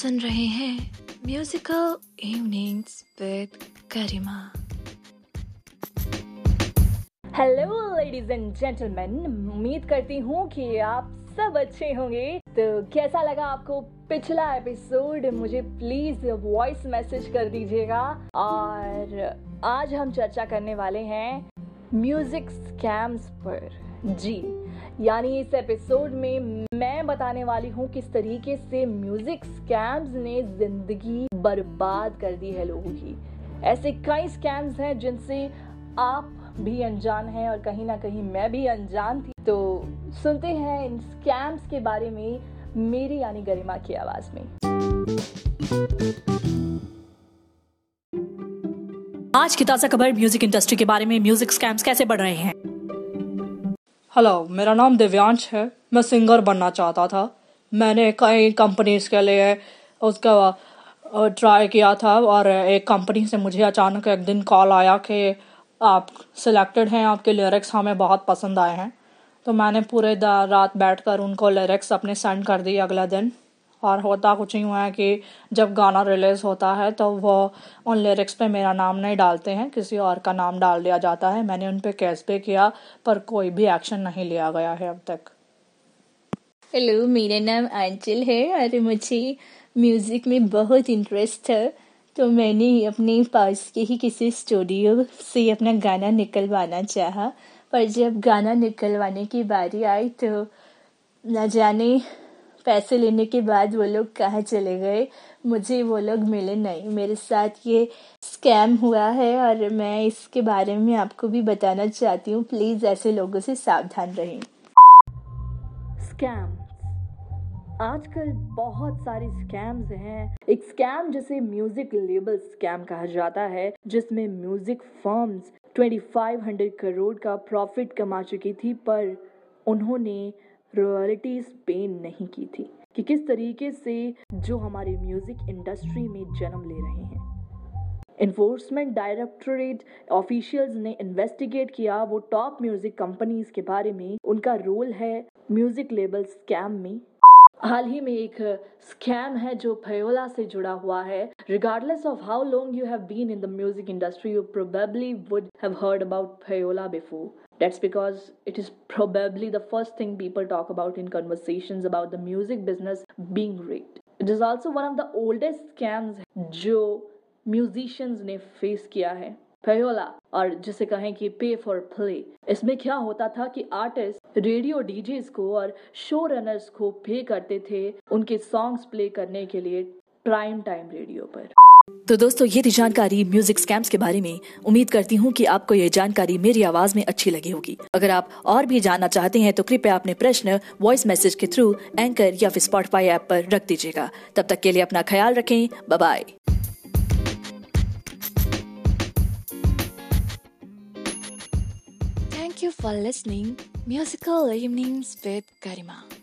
सुन रहे हैं musical evenings with Garima. Hello ladies and gentleman उम्मीद करती हूँ कि आप सब अच्छे होंगे। तो कैसा लगा आपको पिछला एपिसोड मुझे प्लीज़ वॉइस मैसेज कर दीजिएगा। और आज हम चर्चा करने वाले हैं म्यूज़िक स्कैम्स पर। जी, यानी इस एपिसोड में मैं बताने वाली हूँ किस तरीके से म्यूज़िक स्कैम्स ने ज़िंदगी बर्बाद कर दी है लोगों की। ऐसे कई स्कैम्स हैं जिनसे आप भी अनजान हैं और कहीं ना कहीं मैं भी अनजान थी। तो सुनते हैं इन स्कैम्स के बारे में मेरी यानी गरिमा की आवाज़ में। आज की ताज़ा खबर म्यूज़िक इंडस्ट्री के बारे में। म्यूज़िक स्कैम्स कैसे बढ़ रहे हैं? हेलो मेरा नाम दिव्यांश है। मैं सिंगर बनना चाहता था। मैंने कई कंपनीज़ के लिए उसका ट्राई किया था और एक कंपनी से मुझे अचानक एक दिन कॉल आया कि आप सिलेक्टेड हैं, आपके लिरिक्स हमें बहुत पसंद आए हैं। तो मैंने पूरे रात बैठकर उनको लिरिक्स अपने सेंड कर दिए अगला दिन। और होता कुछ यूँ है कि जब गाना रिलीज़ होता है तो वो उन लिरिक्स पे मेरा नाम नहीं डालते हैं, किसी और का नाम डाल दिया जाता है। मैंने उन पे केस भी किया, पर कोई भी एक्शन नहीं लिया गया है अब तक। हेलो मेरा नाम आंचल है, और मुझे म्यूज़िक में बहुत इंटरेस्ट है। तो मैंने अपने पास के ही किसी स्टूडियो से अपना गाना निकलवाना चाहा, पर जब गाना निकलवाने की बारी आई तो न जाने पैसे लेने के बाद वो लोग कहाँ चले गए? मुझे वो लोग मिले नहीं। मेरे साथ ये स्कैम हुआ है और मैं इसके बारे में आपको भी बताना चाहती हूँ। प्लीज़ ऐसे लोगों से सावधान रहें। स्कैम आजकल बहुत सारे स्कैम्स हैं। एक स्कैम जिसे म्यूज़िक लेबल स्कैम कहा जाता है, जिसमें म्यूज़िक फर्म्स 2500 करोड़ का प्रॉफिट कमा चुकी थी, पर उन्होंने रॉयल्टीज पे नहीं की थी कि किस तरीके से जो हमारी म्यूज़िक इंडस्ट्री में जन्म ले रहे हैं। इन्फोर्समेंट डायरेक्टोरेट ऑफिशियल्स ने इन्वेस्टिगेट किया वो टॉप म्यूज़िक कंपनीज़ के बारे में। उनका रोल है म्यूज़िक लेबल स्कैम में। हाल ही में एक स्कैम है जो फयोला से जुड़ा हुआ है। Regardless of how long you have been in the music industry you probably would have heard about payola before that's because it is probably the first thing people talk about in conversation about the music business being rate it is also one of the oldest scams जो musicians ने face किया है। फयोला और जिसे कहें कि पे for play इसमें क्या होता था कि आर्टिस्ट रेडियो डीजेस को और शो रनर्स को पे करते थे उनके सॉन्ग्स प्ले करने के लिए प्राइम टाइम रेडियो पर। तो दोस्तों, ये थी जानकारी म्यूज़िक स्कैम्स के बारे में। उम्मीद करती हूँ कि आपको ये जानकारी मेरी आवाज़ में अच्छी लगी होगी। अगर आप और भी जानना चाहते हैं तो कृपया अपने प्रश्न वॉइस मैसेज के थ्रू एंकर या फिर स्पॉटफाई ऐप पर रख दीजिएगा। तब तक के लिए अपना ख्याल रखें। Bye Thank you for listening Musical Evenings with Garima.